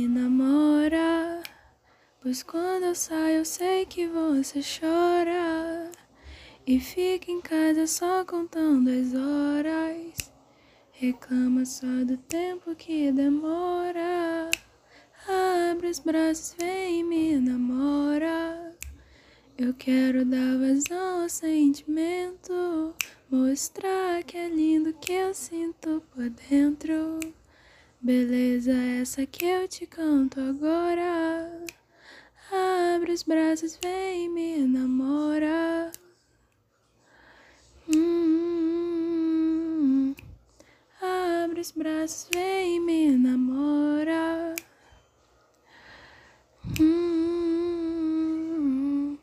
Me namora, pois quando eu saio eu sei que você chora e fica em casa só contando as horas. Reclama só do tempo que demora. Abre os braços, vem e me namora. Eu quero dar vazão ao sentimento, mostrar que é lindo que eu sinto por dentro. Beleza, essa que eu te canto agora. Abre os braços, vem me namora. Hum, abre os braços, vem me namora.